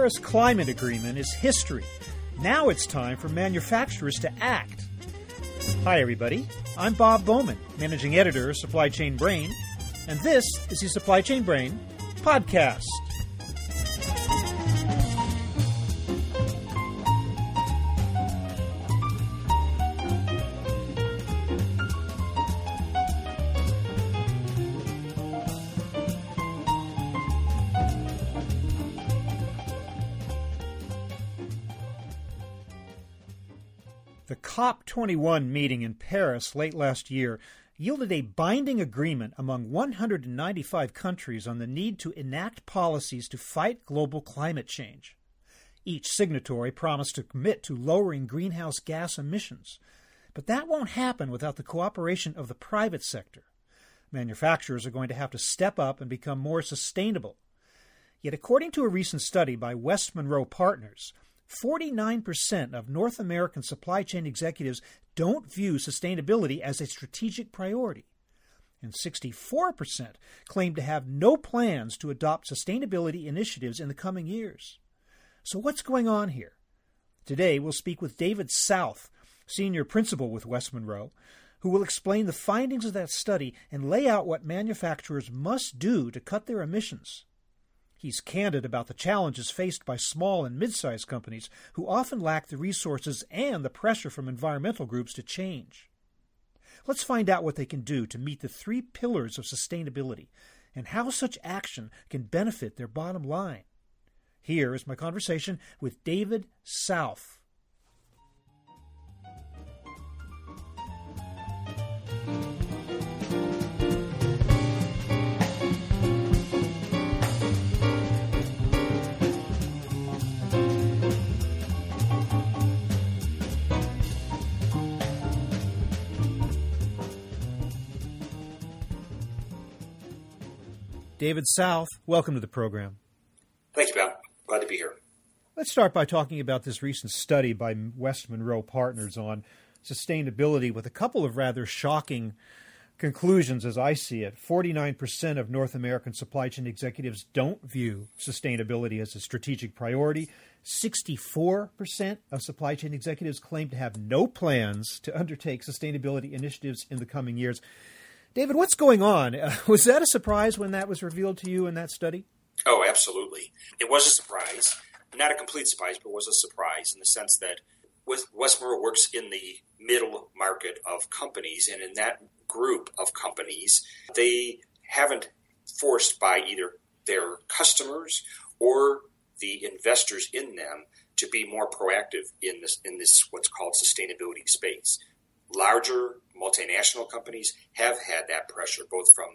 Paris Climate Agreement is history. Now it's time for manufacturers to act. Hi, everybody. I'm Bob Bowman, managing editor of Supply Chain Brain, and this is the Supply Chain Brain podcast. COP21 meeting in Paris late last year yielded a binding agreement among 195 countries on the need to enact policies to fight global climate change. Each signatory promised to commit to lowering greenhouse gas emissions. But that won't happen without the cooperation of the private sector. Manufacturers are going to have to step up and become more sustainable. Yet, according to a recent study by West Monroe Partners, 49% of North American supply chain executives don't view sustainability as a strategic priority. And 64% claim to have no plans to adopt sustainability initiatives in the coming years. So, what's going on here? Today, we'll speak with David South, Senior Principal with West Monroe, who will explain the findings of that study and lay out what manufacturers must do to cut their emissions. He's candid about the challenges faced by small and mid sized companies who often lack the resources and the pressure from environmental groups to change. Let's find out what they can do to meet the three pillars of sustainability and how such action can benefit their bottom line. Here is my conversation with David South. David South, welcome to the program. Thank you, Bob. Glad to be here. Let's start by talking about this recent study by West Monroe Partners on sustainability with a couple of rather shocking conclusions as I see it. 49% of North American supply chain executives don't view sustainability as a strategic priority. 64% of supply chain executives claim to have no plans to undertake sustainability initiatives in the coming years. David, what's going on? Uh, was that a surprise when that was revealed to you in that study? Oh, absolutely. It was a surprise. Not a complete surprise, but was a surprise in the sense that West Monroe works in the middle market of companies, and in that group of companies, they haven't forced by either their customers or the investors in them to be more proactive in this in this what's called sustainability space. Larger multinational companies have had that pressure, both from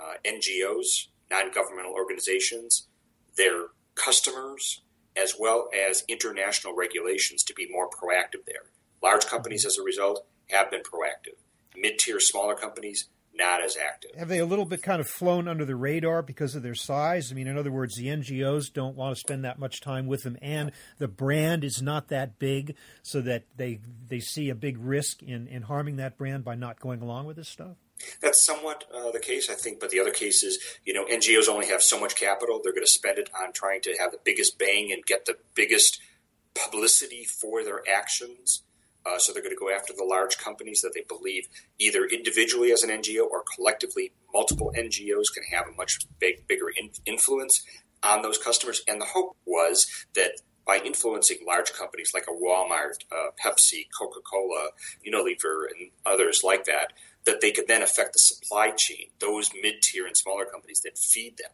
uh, NGOs, non-governmental organizations, their customers, as well as international regulations to be more proactive there. Large companies, as a result, have been proactive. Mid-tier, smaller companies not as active. Have they a little bit kind of flown under the radar because of their size? I mean, in other words, the NGOs don't want to spend that much time with them, and the brand is not that big, so that they they see a big risk in in harming that brand by not going along with this stuff. That's somewhat uh, the case, I think. But the other case is, you know, NGOs only have so much capital; they're going to spend it on trying to have the biggest bang and get the biggest publicity for their actions. Uh, so they're going to go after the large companies that they believe either individually as an NGO or collectively multiple NGOs can have a much big, bigger in, influence on those customers. And the hope was that by influencing large companies like a Walmart, uh, Pepsi, Coca Cola, Unilever, and others like that, that they could then affect the supply chain, those mid tier and smaller companies that feed them.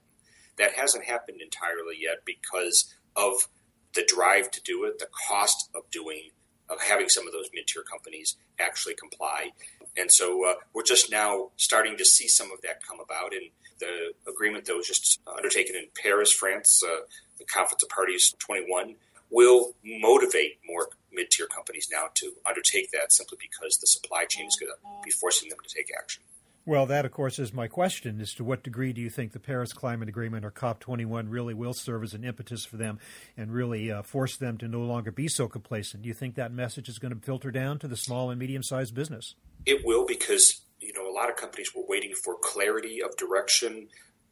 That hasn't happened entirely yet because of the drive to do it, the cost of doing of having some of those mid-tier companies actually comply. And so uh, we're just now starting to see some of that come about. And the agreement that was just undertaken in Paris, France, uh, the Conference of Parties 21, will motivate more mid-tier companies now to undertake that simply because the supply chain is going to be forcing them to take action. Well, that, of course, is my question as to what degree do you think the Paris Climate Agreement or COP21 really will serve as an impetus for them and really uh, force them to no longer be so complacent? Do you think that message is going to filter down to the small and medium sized business? It will because, you know, a lot of companies were waiting for clarity of direction,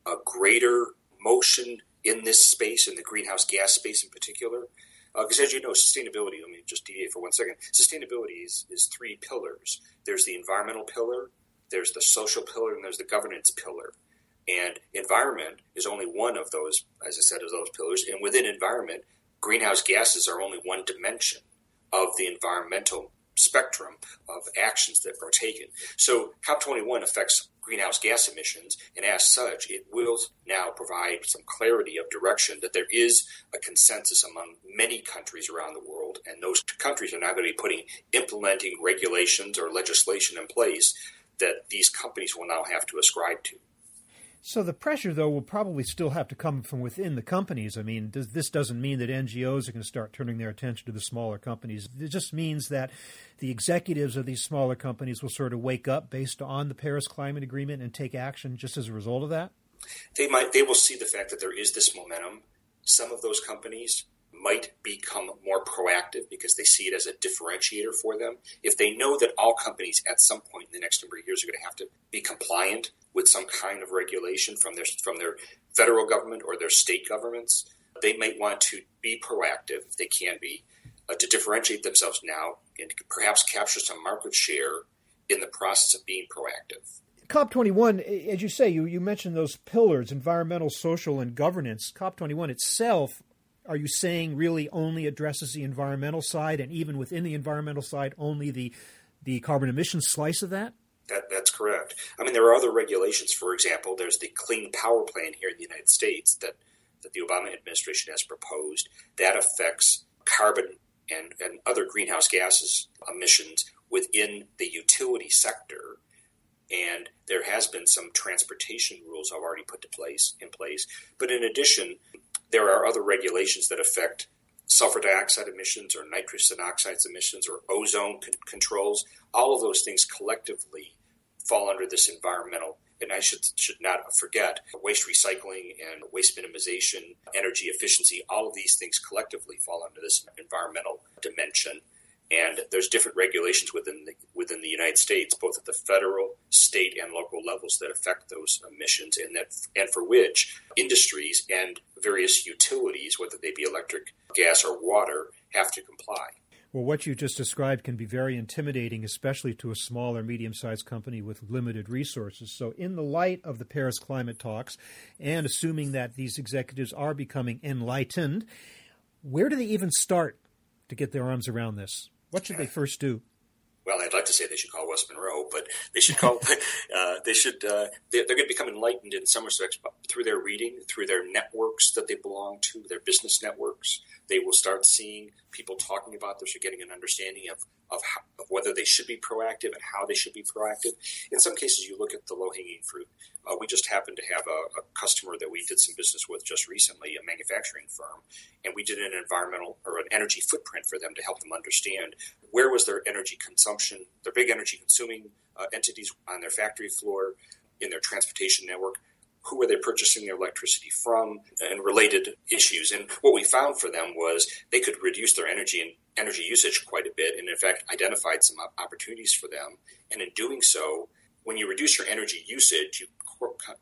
a greater motion in this space, in the greenhouse gas space in particular. Because uh, as you know, sustainability, let me just deviate for one second. Sustainability is, is three pillars there's the environmental pillar, there's the social pillar, and there's the governance pillar. And environment is only one of those, as I said, of those pillars. And within environment, greenhouse gases are only one dimension of the environmental spectrum of actions that are taken. So COP21 affects greenhouse gas emissions, and as such, it will now provide some clarity of direction that there is a consensus among many countries around the world, and those countries are now going to be putting implementing regulations or legislation in place that these companies will now have to ascribe to. So the pressure, though, will probably still have to come from within the companies. I mean, does, this doesn't mean that NGOs are going to start turning their attention to the smaller companies. It just means that the executives of these smaller companies will sort of wake up based on the Paris Climate Agreement and take action just as a result of that. They might. They will see the fact that there is this momentum. Some of those companies might become more proactive because they see it as a differentiator for them. If they know that all companies at some point in the next number of years are going to have to be compliant with some kind of regulation from their from their federal government or their state governments, they might want to be proactive if they can be uh, to differentiate themselves now and perhaps capture some market share in the process of being proactive. COP21, as you say, you, you mentioned those pillars environmental, social, and governance. COP21 itself are you saying really only addresses the environmental side, and even within the environmental side, only the the carbon emissions slice of that? That, that's correct. I mean, there are other regulations. For example, there's the Clean Power Plan here in the United States that, that the Obama administration has proposed that affects carbon and, and other greenhouse gases emissions within the utility sector. And there has been some transportation rules I've already put to place in place. But in addition, there are other regulations that affect sulfur dioxide emissions or nitrous oxides emissions or ozone con- controls. All of those things collectively fall under this environmental. And I should should not forget waste recycling and waste minimization, energy efficiency. All of these things collectively fall under this environmental dimension. And there's different regulations within the within the United States, both at the federal, state, and local levels that affect those emissions, and that and for which industries and various utilities, whether they be electric, gas, or water, have to comply. Well, what you just described can be very intimidating, especially to a small or medium sized company with limited resources. So, in the light of the Paris climate talks, and assuming that these executives are becoming enlightened, where do they even start to get their arms around this? What should they first do? well, I'd like to say they should call West Monroe, but they should call. uh, they should. Uh, they're, they're, going to become enlightened in some respects through their reading, through their networks that they belong to, their business networks. They will start seeing people talking about this or getting an understanding of of, how, of whether they should be proactive and how they should be proactive. In some cases, you look at the low hanging fruit. Uh, we just happened to have a, a, customer that we did some business with just recently, a manufacturing firm, and we did an environmental or an energy footprint for them to help them understand where was their energy consumption, their big energy consuming uh, entities on their factory floor, in their transportation network, who were they purchasing their electricity from, and related issues. And what we found for them was they could reduce their energy and energy usage quite a bit, and in fact identified some opportunities for them. And in doing so, when you reduce your energy usage, you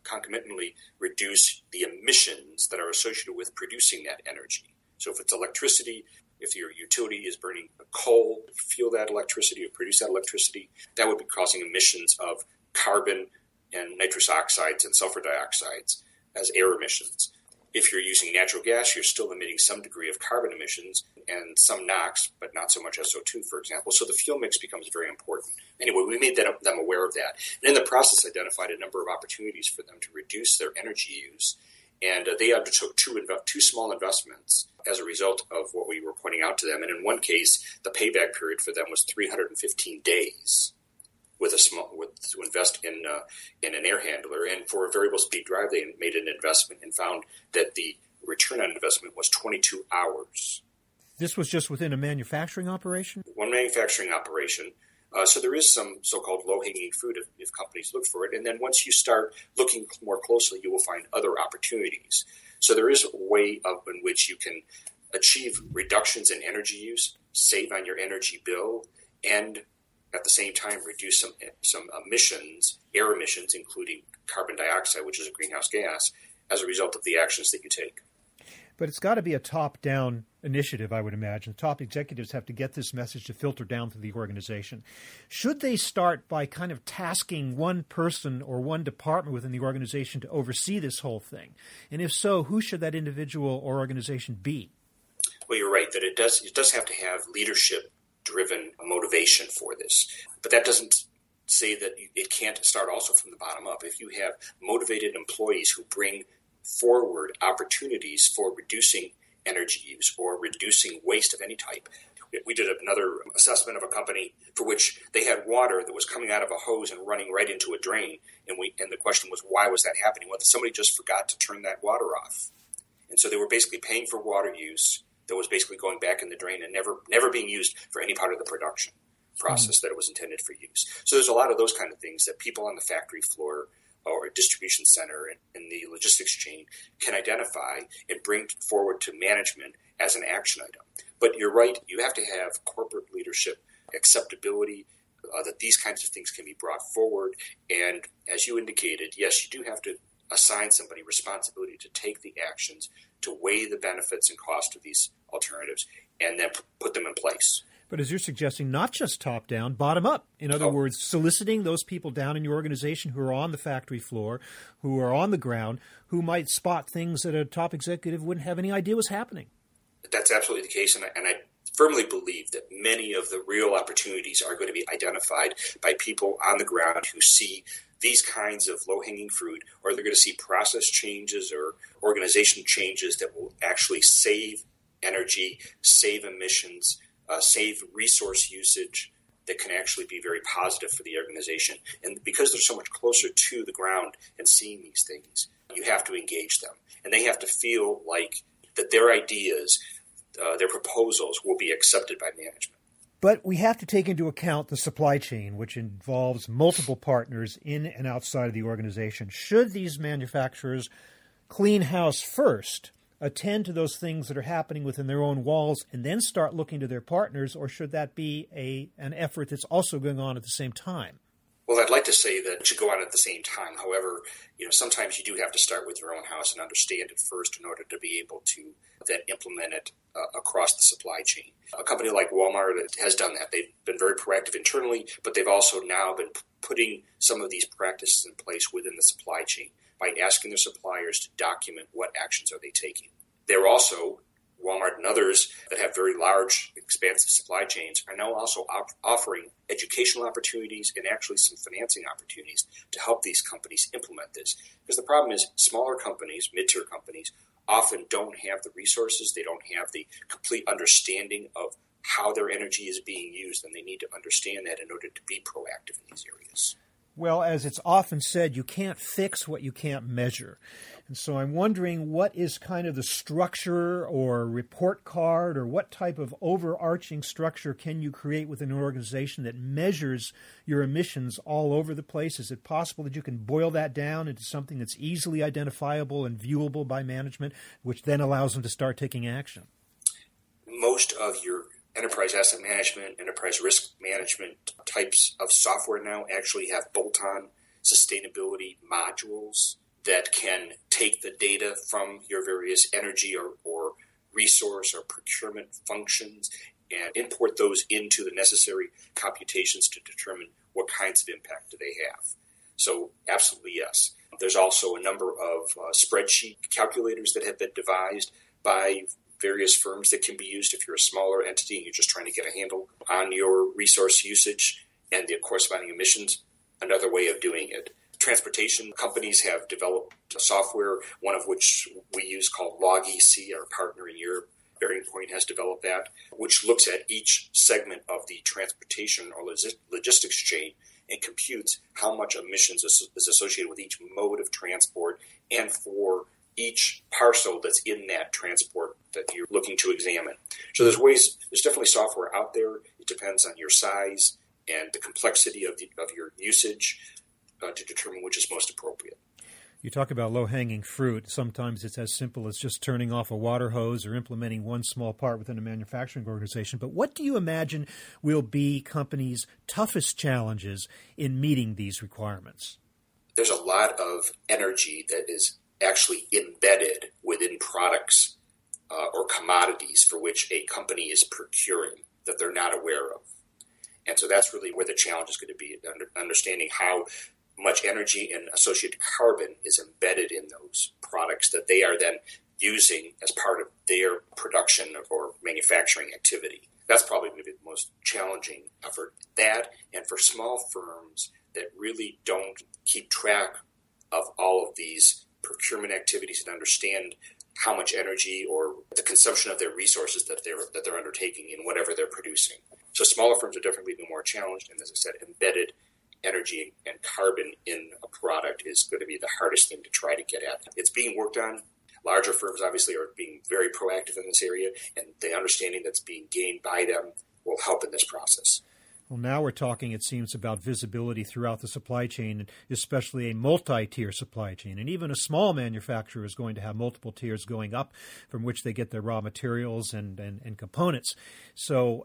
concomitantly reduce the emissions that are associated with producing that energy. So if it's electricity, if your utility is burning coal to fuel that electricity or produce that electricity, that would be causing emissions of carbon and nitrous oxides and sulfur dioxides as air emissions. If you're using natural gas, you're still emitting some degree of carbon emissions and some NOx, but not so much SO2, for example. So the fuel mix becomes very important. Anyway, we made them aware of that. And in the process, identified a number of opportunities for them to reduce their energy use. And uh, they undertook two, inv- two small investments as a result of what we were pointing out to them. And in one case, the payback period for them was 315 days with a small with to invest in uh, in an air handler. And for a variable speed drive, they made an investment and found that the return on investment was 22 hours. This was just within a manufacturing operation. One manufacturing operation. Uh, so there is some so-called low-hanging fruit if, if companies look for it. And then once you start looking more closely, you will find other opportunities. So there is a way of in which you can achieve reductions in energy use, save on your energy bill, and at the same time reduce some some emissions, air emissions, including carbon dioxide, which is a greenhouse gas, as a result of the actions that you take. But it's got to be a top down initiative, I would imagine. The top executives have to get this message to filter down through the organization. Should they start by kind of tasking one person or one department within the organization to oversee this whole thing? And if so, who should that individual or organization be? Well, you're right that it does it does have to have leadership driven motivation for this. But that doesn't say that it can't start also from the bottom up. If you have motivated employees who bring forward opportunities for reducing energy use or reducing waste of any type. We did another assessment of a company for which they had water that was coming out of a hose and running right into a drain, and we and the question was why was that happening? Well, somebody just forgot to turn that water off, and so they were basically paying for water use that was basically going back in the drain and never never being used for any part of the production process mm-hmm. that it was intended for use. So there's a lot of those kind of things that people on the factory floor or a distribution center in, in the logistics chain can identify and bring forward to management as an action item. But you're right, you have to have corporate leadership acceptability uh, that these kinds of things can be brought forward. And as you indicated, yes, you do have to assign somebody responsibility to take the actions to weigh the benefits and cost of these alternatives and then p- put them in place. But as you're suggesting, not just top down, bottom up. In other oh. words, soliciting those people down in your organization who are on the factory floor, who are on the ground, who might spot things that a top executive wouldn't have any idea was happening. That's absolutely the case. And I, and I firmly believe that many of the real opportunities are going to be identified by people on the ground who see these kinds of low hanging fruit, or they're going to see process changes or organization changes that will actually save energy, save emissions, uh, save resource usage that can actually be very positive for the organization. And because they're so much closer to the ground and seeing these things, you have to engage them. And they have to feel like that their ideas, uh, their proposals will be accepted by management. But we have to take into account the supply chain, which involves multiple partners in and outside of the organization. Should these manufacturers clean house first attend to those things that are happening within their own walls and then start looking to their partners, or should that be a an effort that's also going on at the same time? Well, I'd like to say that it should go on at the same time. However, you know, sometimes you do have to start with your own house and understand it first in order to be able to then implement it uh, across the supply chain. A company like Walmart has done that. They've been very proactive internally, but they've also now been putting some of these practices in place within the supply chain by asking their suppliers to document what actions are they taking. They're also Walmart and others that have very large, expansive supply chains are now also op- offering educational opportunities and actually some financing opportunities to help these companies implement this. Because the problem is, smaller companies, mid tier companies, often don't have the resources, they don't have the complete understanding of how their energy is being used, and they need to understand that in order to be proactive in these areas. Well, as it's often said, you can't fix what you can't measure. And so I'm wondering what is kind of the structure or report card or what type of overarching structure can you create within an organization that measures your emissions all over the place? Is it possible that you can boil that down into something that's easily identifiable and viewable by management, which then allows them to start taking action? Most of your enterprise asset management, enterprise risk management types of software now actually have bolt on sustainability modules that can take the data from your various energy or, or resource or procurement functions and import those into the necessary computations to determine what kinds of impact do they have. So, absolutely yes. There's also a number of uh, spreadsheet calculators that have been devised by various firms that can be used if you're a smaller entity and you're just trying to get a handle on your resource usage and the corresponding emissions. Another way of doing it. Transportation companies have developed a software, one of which we use called LogEC, our partner in Europe. BearingPoint has developed that, which looks at each segment of the transportation or logistics chain and computes how much emissions is associated with each mode of transport and for each parcel that's in that transport you're looking to examine. So there's ways, there's definitely software out there. It depends on your size and the complexity of, the, of your usage uh, to determine which is most appropriate. You talk about low hanging fruit. Sometimes it's as simple as just turning off a water hose or implementing one small part within a manufacturing organization. But what do you imagine will be companies' toughest challenges in meeting these requirements? There's a lot of energy that is actually embedded within products uh, or commodities for which a company is procuring that they're not aware of. And so that's really where the challenge is going to be understanding how much energy and associated carbon is embedded in those products that they are then using as part of their production or manufacturing activity. That's probably going to be the most challenging effort. That, and for small firms that really don't keep track of all of these procurement activities and understand how much energy or the consumption of their resources that they're that they're undertaking in whatever they're producing. So smaller firms are definitely be more challenged, and as I said, embedded energy and carbon in a product is going to be the hardest thing to try to get at. It's being worked on. Larger firms obviously are being very proactive in this area, and the understanding that's being gained by them will help in this process. Well, now we're talking, it seems, about visibility throughout the supply chain, especially a multi tier supply chain. And even a small manufacturer is going to have multiple tiers going up from which they get their raw materials and, and, and components. So,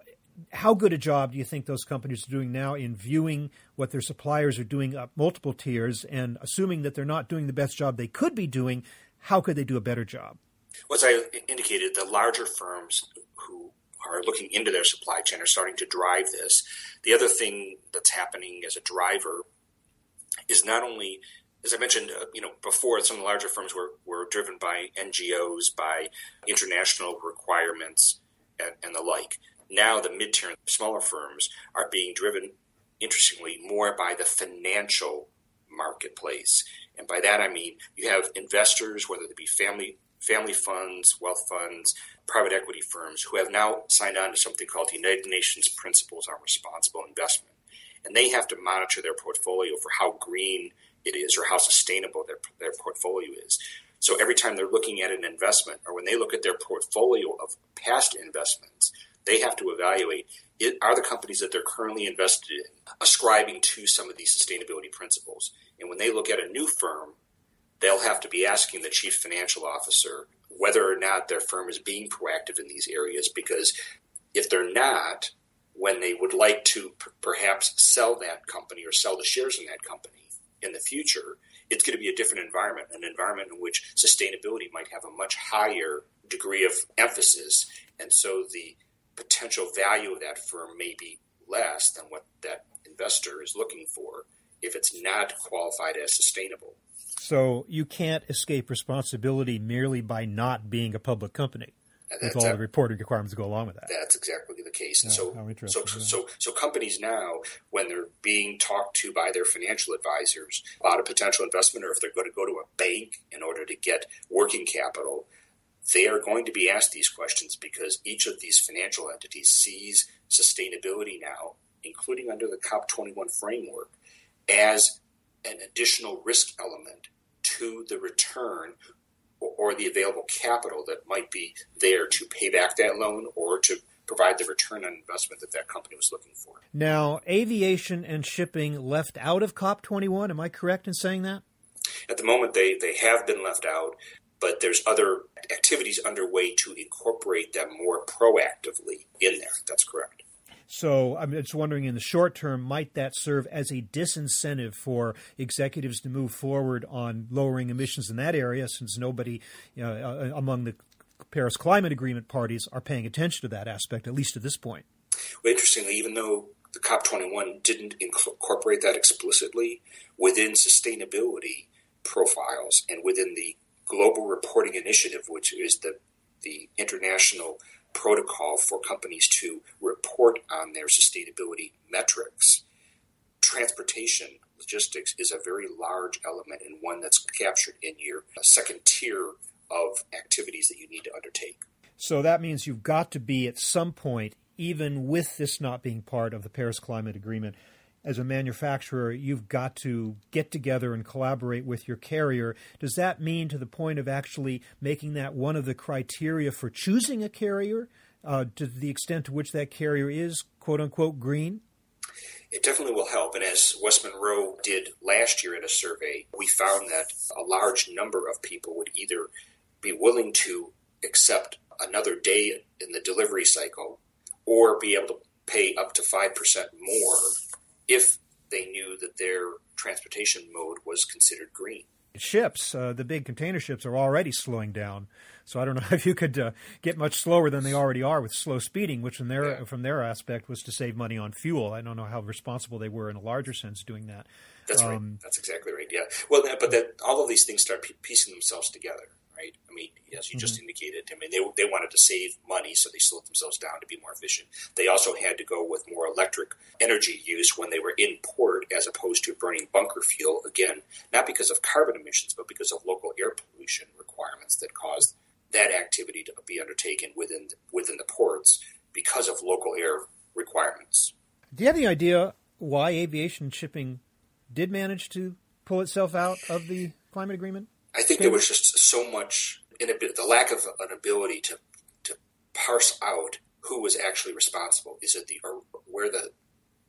how good a job do you think those companies are doing now in viewing what their suppliers are doing up multiple tiers and assuming that they're not doing the best job they could be doing? How could they do a better job? Well, as I indicated, the larger firms who are looking into their supply chain are starting to drive this. The other thing that's happening as a driver is not only, as I mentioned, uh, you know, before some of the larger firms were, were driven by NGOs, by international requirements, and, and the like. Now the mid-tier and smaller firms are being driven, interestingly, more by the financial marketplace. And by that I mean you have investors, whether they be family family funds, wealth funds, private equity firms, who have now signed on to something called the United Nations Principles on Responsible Investment. And they have to monitor their portfolio for how green it is or how sustainable their, their portfolio is. So every time they're looking at an investment or when they look at their portfolio of past investments, they have to evaluate it, are the companies that they're currently invested in ascribing to some of these sustainability principles. And when they look at a new firm, they'll have to be asking the chief financial officer whether or not their firm is being proactive in these areas because if they're not, when they would like to p- perhaps sell that company or sell the shares in that company in the future, it's going to be a different environment, an environment in which sustainability might have a much higher degree of emphasis. And so the potential value of that firm may be less than what that investor is looking for if it's not qualified as sustainable. So you can't escape responsibility merely by not being a public company. with all the reporting requirements that go along with that. That's exactly the case. And so, so, so, so companies now, when they're being talked to by their financial advisors about a potential investment, or if they're going to go to a bank in order to get working capital, they are going to be asked these questions because each of these financial entities sees sustainability now, including under the COP21 framework, as an additional risk element to the return or the available capital that might be there to pay back that loan or to provide the return on investment that that company was looking for. Now, aviation and shipping left out of COP21, am I correct in saying that? At the moment, they, they have been left out but there's other activities underway to incorporate them more proactively in there. That's correct. So I'm just wondering, in the short term, might that serve as a disincentive for executives to move forward on lowering emissions in that area, since nobody you know, uh, among the Paris Climate Agreement parties are paying attention to that aspect, at least at this point? Well, interestingly, even though the COP21 didn't incorporate that explicitly within sustainability profiles and within the Global Reporting Initiative, which is the, the international protocol for companies to report on their sustainability metrics. Transportation logistics is a very large element and one that's captured in your second tier of activities that you need to undertake. So that means you've got to be at some point, even with this not being part of the Paris Climate Agreement, as a manufacturer, you've got to get together and collaborate with your carrier. Does that mean to the point of actually making that one of the criteria for choosing a carrier, uh, to the extent to which that carrier is quote unquote green? It definitely will help. And as West Monroe did last year in a survey, we found that a large number of people would either be willing to accept another day in the delivery cycle or be able to pay up to 5% more if they knew that their transportation mode was considered green. Ships, uh, the big container ships, are already slowing down. So I don't know if you could uh, get much slower than they already are with slow speeding, which from their yeah. from their aspect was to save money on fuel. I don't know how responsible they were in a larger sense doing that. That's um, right. That's exactly right. Yeah. Well, but that all of these things start piecing themselves together right? I mean, as you mm-hmm. just indicated, I mean, they, they wanted to save money, so they slowed themselves down to be more efficient. They also had to go with more electric energy use when they were in port as opposed to burning bunker fuel, again, not because of carbon emissions, but because of local air pollution requirements that caused that activity to be undertaken within, within the ports because of local air requirements. Do you have any idea why aviation shipping did manage to pull itself out of the climate agreement? I think there was just so much inability, the lack of an ability to to parse out who was actually responsible. Is it the or where the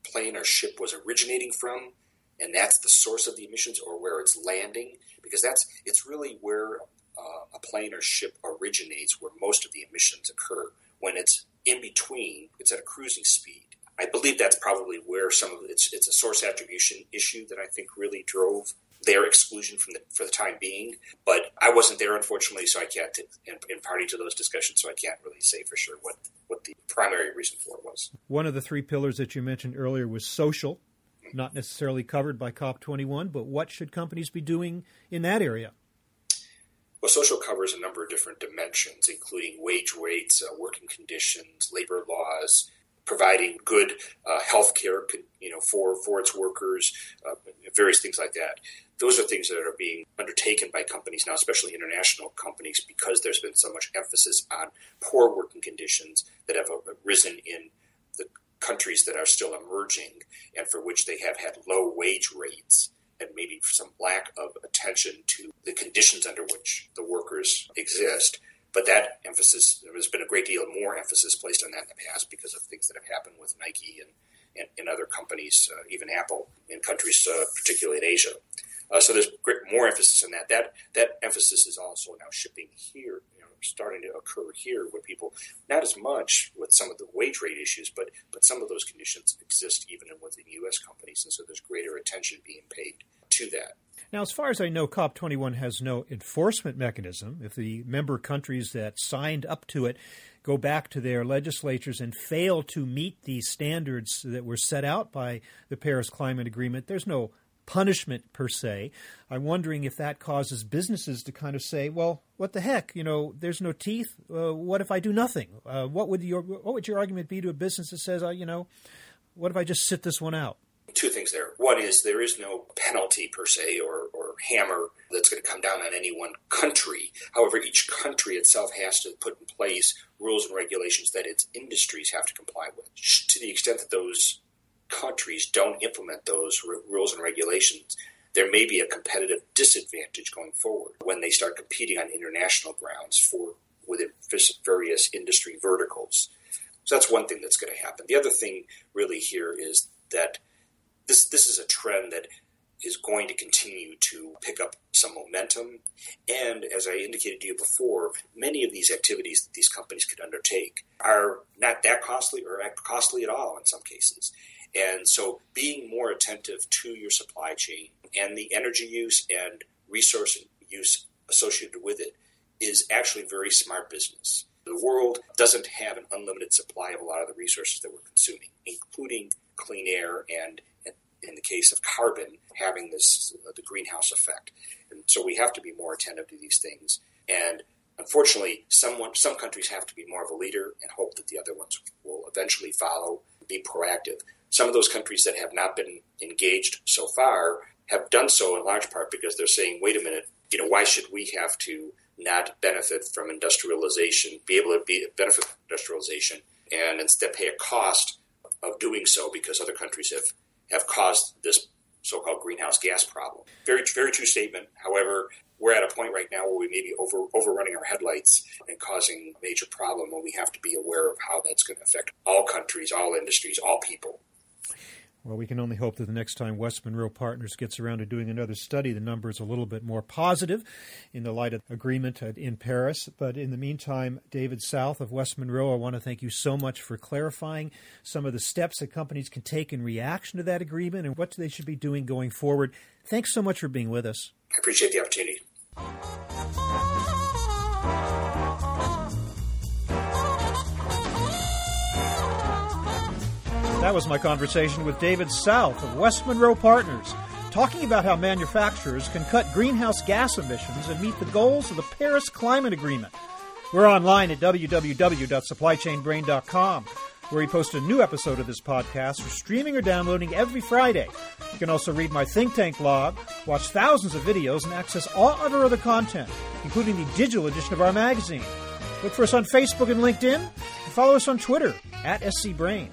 plane or ship was originating from, and that's the source of the emissions, or where it's landing? Because that's it's really where uh, a plane or ship originates, where most of the emissions occur. When it's in between, it's at a cruising speed. I believe that's probably where some of it's it's a source attribution issue that I think really drove their exclusion from the, for the time being. But I wasn't there, unfortunately, so I can't, in, in party to those discussions, so I can't really say for sure what, what the primary reason for it was. One of the three pillars that you mentioned earlier was social, not necessarily covered by COP21, but what should companies be doing in that area? Well, social covers a number of different dimensions, including wage rates, uh, working conditions, labor laws, providing good uh, health care, you know, for, for its workers, uh, various things like that. Those are things that are being undertaken by companies now, especially international companies, because there's been so much emphasis on poor working conditions that have arisen in the countries that are still emerging and for which they have had low wage rates and maybe some lack of attention to the conditions under which the workers exist. But that emphasis, there has been a great deal more emphasis placed on that in the past because of things that have happened with Nike and, and, and other companies, uh, even Apple, in countries, uh, particularly in Asia. Uh, so there's more emphasis on that. That that emphasis is also now shipping here, starting to occur here, where people not as much with some of the wage rate issues, but but some of those conditions exist even within U.S. companies, and so there's greater attention being paid to that. Now, as far as I know, COP21 has no enforcement mechanism. If the member countries that signed up to it go back to their legislatures and fail to meet the standards that were set out by the Paris Climate Agreement, there's no punishment per se. I'm wondering if that causes businesses to kind of say, "Well, what the heck? You know, there's no teeth. Uh, what if I do nothing? Uh, what would your what would your argument be to a business that says, uh, you know, what if I just sit this one out?" two things there. One is there is no penalty per se or, or hammer that's going to come down on any one country. However, each country itself has to put in place rules and regulations that its industries have to comply with. To the extent that those countries don't implement those r- rules and regulations, there may be a competitive disadvantage going forward when they start competing on international grounds for within various industry verticals. So that's one thing that's going to happen. The other thing really here is that this this is a trend that is going to continue to pick up some momentum. And as I indicated to you before, many of these activities that these companies could undertake are not that costly or costly at all in some cases. And so being more attentive to your supply chain and the energy use and resource use associated with it is actually very smart business. The world doesn't have an unlimited supply of a lot of the resources that we're consuming, including clean air and in the case of carbon, having this uh, the greenhouse effect. And so we have to be more attentive to these things. And unfortunately, someone, some countries have to be more of a leader and hope that the other ones will eventually follow, be proactive. Some of those countries that have not been engaged so far have done so in large part because they're saying, wait a minute, you know, why should we have to not benefit from industrialization, be able to be, benefit from industrialization, and instead pay a cost of doing so because other countries have have caused this so-called greenhouse gas problem. Very, very true statement. However, we're at a point right now where we may be over overrunning our headlights and causing a major problem, and we have to be aware of how that's going to affect all countries, all industries, all people. Well, we can only hope that the next time West Monroe Partners gets around to doing another study, the number is a little bit more positive in the light of agreement in Paris. But in the meantime, David South of West Monroe, I want to thank you so much for clarifying some of the steps that companies can take in reaction to that agreement and what they should be doing going forward. Thanks so much for being with us. I appreciate the opportunity. That was my conversation with David South of West Monroe Partners, talking about how manufacturers can cut greenhouse gas emissions and meet the goals of the Paris Climate Agreement. We're online at www.supplychainbrain.com, where we post a new episode of this podcast for streaming or downloading every Friday. You can also read my think tank blog, watch thousands of videos, and access all other other content, including the digital edition of our magazine. Look for us on Facebook and LinkedIn, and follow us on Twitter at scbrain.